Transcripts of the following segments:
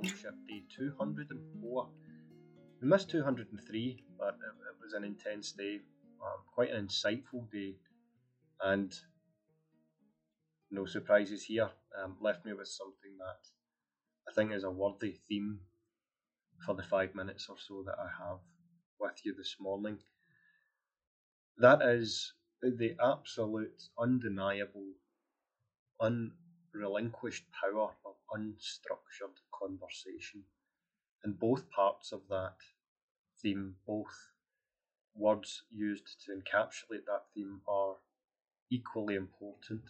Battleship Day 204. We missed 203, but it, it was an intense day, um, quite an insightful day, and no surprises here. Um, left me with something that I think is a worthy theme for the five minutes or so that I have with you this morning. That is the absolute, undeniable, un unrelinquished power of unstructured conversation. And both parts of that theme, both words used to encapsulate that theme, are equally important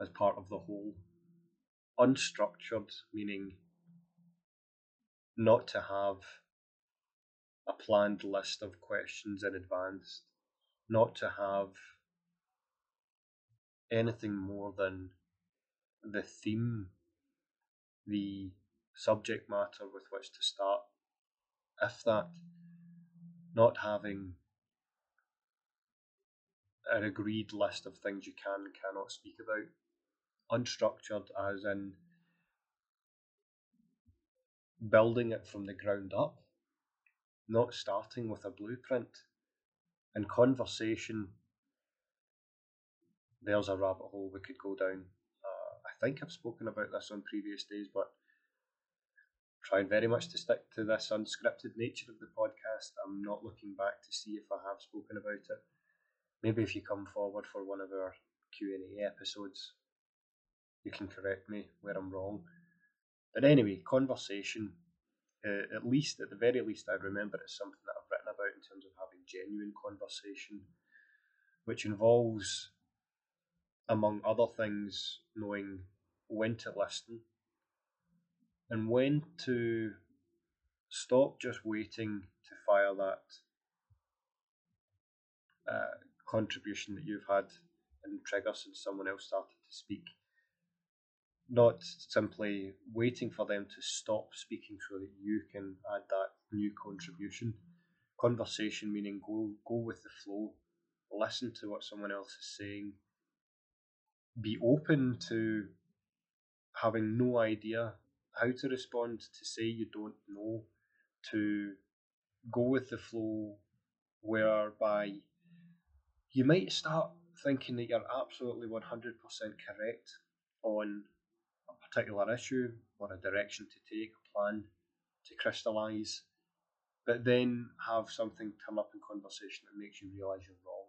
as part of the whole. Unstructured, meaning not to have a planned list of questions in advance, not to have anything more than the theme, the subject matter with which to start. If that, not having an agreed list of things you can and cannot speak about, unstructured as in building it from the ground up, not starting with a blueprint. And conversation, there's a rabbit hole we could go down. I think I've spoken about this on previous days, but trying very much to stick to this unscripted nature of the podcast. I'm not looking back to see if I have spoken about it. Maybe if you come forward for one of our Q and A episodes, you can correct me where I'm wrong. But anyway, conversation, uh, at least, at the very least, I remember it's something that I've written about in terms of having genuine conversation, which involves, among other things, knowing when to listen and when to stop just waiting to fire that uh, contribution that you've had and trigger since someone else started to speak. Not simply waiting for them to stop speaking so that you can add that new contribution. Conversation meaning go go with the flow, listen to what someone else is saying, be open to having no idea how to respond, to say you don't know, to go with the flow whereby you might start thinking that you're absolutely 100% correct on a particular issue or a direction to take, a plan to crystallise, but then have something come up in conversation that makes you realise you're wrong.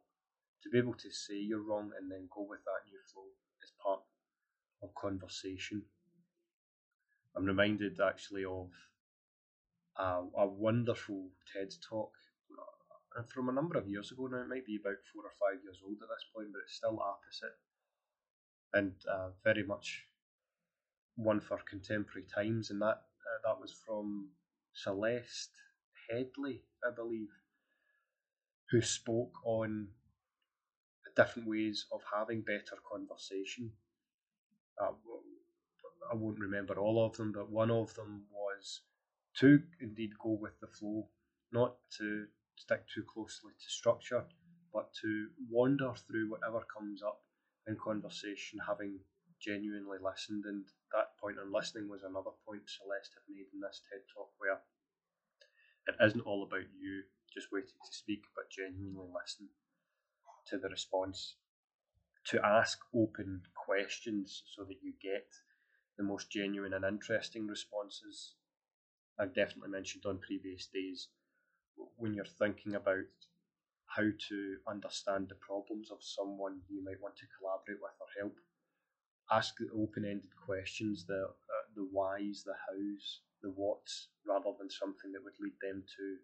To be able to say you're wrong and then go with that new flow is part of conversation. I'm reminded actually of a, a wonderful TED talk uh, from a number of years ago now. It might be about four or five years old at this point, but it's still opposite and uh, very much one for contemporary times, and that uh, that was from Celeste Headlee, I believe, who spoke on different ways of having better conversation. Uh, I won't remember all of them, but one of them was to indeed go with the flow, not to stick too closely to structure, but to wander through whatever comes up in conversation, having genuinely listened and that point on listening was another point Celeste had made in this TED talk where it isn't all about you just waiting to speak, but genuinely listen to the response, to ask open questions so that you get the most genuine and interesting responses. I've definitely mentioned on previous days when you're thinking about how to understand the problems of someone you might want to collaborate with or help ask the open-ended questions, the uh, the whys, the hows, the whats, rather than something that would lead them to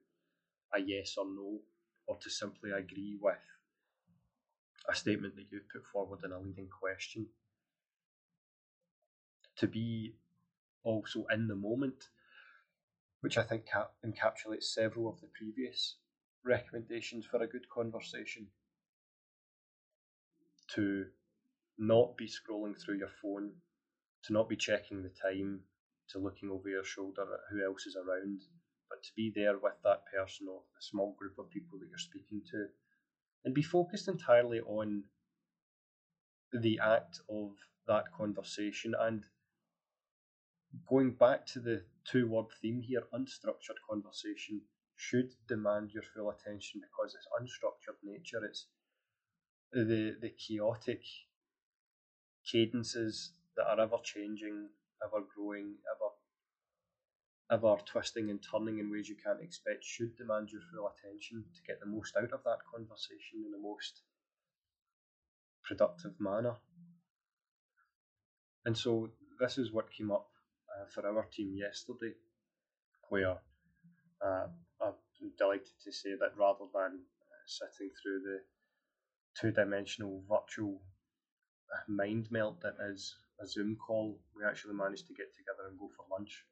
a yes or no, or to simply agree with a statement that you've put forward in a leading question. To be also in the moment, which I think cap- encapsulates several of the previous recommendations for a good conversation. To not be scrolling through your phone, to not be checking the time, to looking over your shoulder at who else is around, but to be there with that person or a small group of people that you're speaking to, and be focused entirely on the act of that conversation and going back to the, two word theme here unstructured conversation should demand your full attention because it's unstructured nature. It's the the chaotic cadences that are ever changing, ever growing, ever ever twisting and turning in ways you can't expect should demand your full attention to get the most out of that conversation in the most productive manner. And so this is what came up uh, for our team yesterday, where uh, I'm delighted to say that rather than uh, sitting through the two dimensional virtual uh, mind melt that is a Zoom call, we actually managed to get together and go for lunch.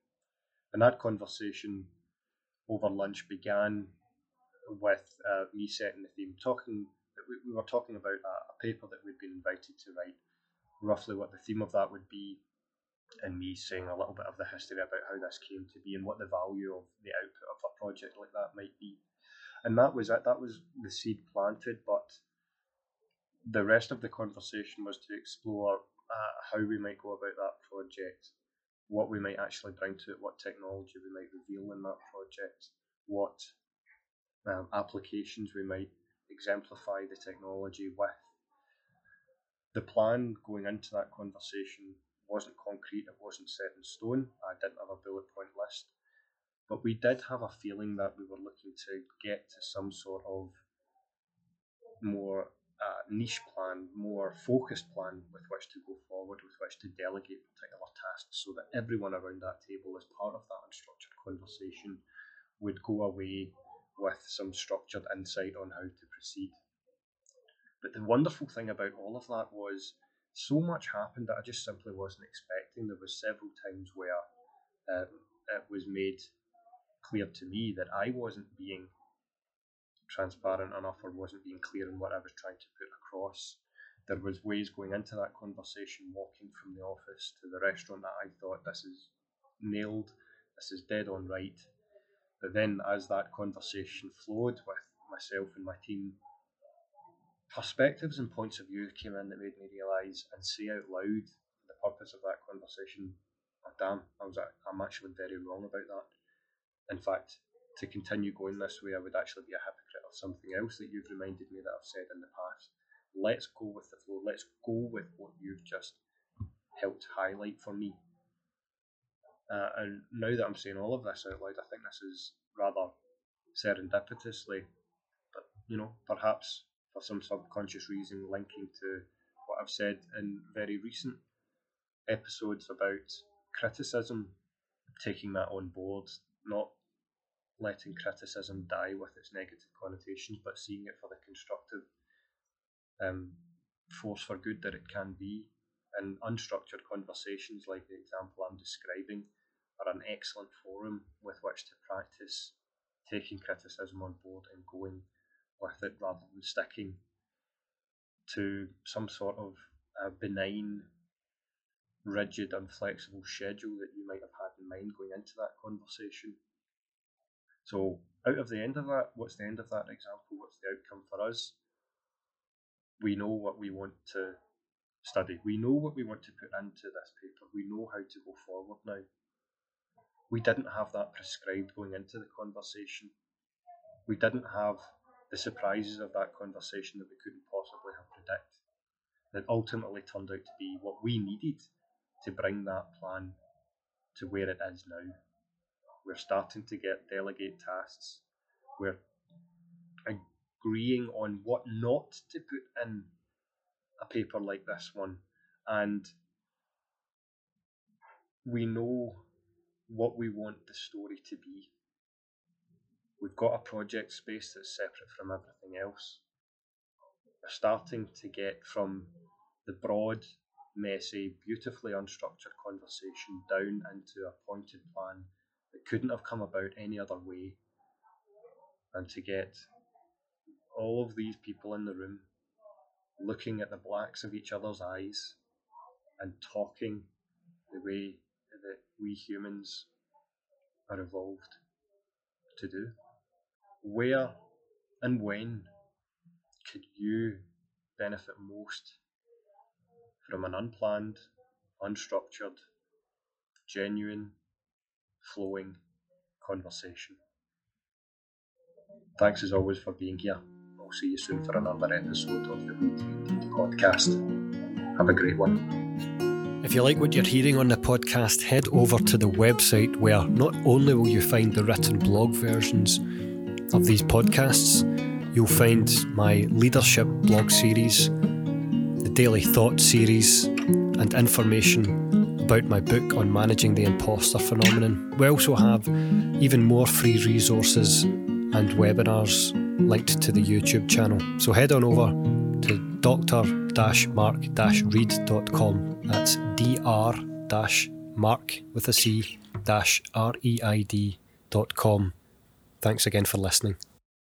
And that conversation over lunch began with uh, me setting the theme, talking. We, we were talking about a, a paper that we'd been invited to write, roughly what the theme of that would be, and me saying a little bit of the history about how this came to be and what the value of the output of a project like that might be. And that was it. That was the seed planted, but the rest of the conversation was to explore uh, how we might go about that project, what we might actually bring to it, what technology we might reveal in that project, what um, applications we might exemplify the technology with. The plan going into that conversation wasn't concrete, it wasn't set in stone. I didn't have a bullet point list. But we did have a feeling that we were looking to get to some sort of more niche plan, more focused plan with which to go forward, with which to delegate particular tasks so that everyone around that table, as part of that unstructured conversation, would go away with some structured insight on how to proceed. But the wonderful thing about all of that was so much happened that I just simply wasn't expecting. There was several times where um, it was made clear to me that I wasn't being transparent enough or wasn't being clear in what I was trying to put across. There was ways going into that conversation, walking from the office to the restaurant that I thought this is nailed, this is dead on right. But then as that conversation flowed with myself and my team, perspectives and points of view came in that made me realise and say out loud the purpose of that conversation. Oh, damn, I was I'm actually very wrong about that. In fact, to continue going this way, I would actually be a hypocrite of something else that you've reminded me that I've said in the past. Let's go with the flow. Let's go with what you've just helped highlight for me. Uh, and now that I'm saying all of this out loud, I think this is rather serendipitously, but you know, perhaps for some subconscious reason linking to what I've said in very recent episodes about criticism, taking that on board, not letting criticism die with its negative connotations, but seeing it for the constructive um, force for good that it can be. And unstructured conversations, like the example I'm describing, are an excellent forum with which to practice taking criticism on board and going with it rather than sticking to some sort of benign, rigid, inflexible schedule that you might have had in mind going into that conversation. So, out of the end of that, what's the end of that example? What's the outcome for us? We know what we want to study. We know what we want to put into this paper. We know how to go forward now. We didn't have that prescribed going into the conversation. We didn't have the surprises of that conversation that we couldn't possibly have predicted. That ultimately turned out to be what we needed to bring that plan to where it is now. We're starting to get delegate tasks. We're agreeing on what not to put in a paper like this one. And we know what we want the story to be. We've got a project space that's separate from everything else. We're starting to get from the broad, messy, beautifully unstructured conversation down into a pointed plan it couldn't have come about any other way. And to get all of these people in the room looking at the blacks of each other's eyes and talking the way that we humans are evolved to do. Where and when could you benefit most from an unplanned, unstructured, genuine, flowing conversation. Thanks as always for being here. I'll see you soon for another episode of the We podcast. Have a great one. If you like what you're hearing on the podcast, head over to the website where not only will you find the written blog versions of these podcasts, you'll find my leadership blog series, the daily thought series, and information about my book on managing the imposter phenomenon. We also have even more free resources and webinars linked to the YouTube channel. So head on over to dr marc reid.com. That's dr-mark with a C dash R-E-I-D dot com. Thanks again for listening.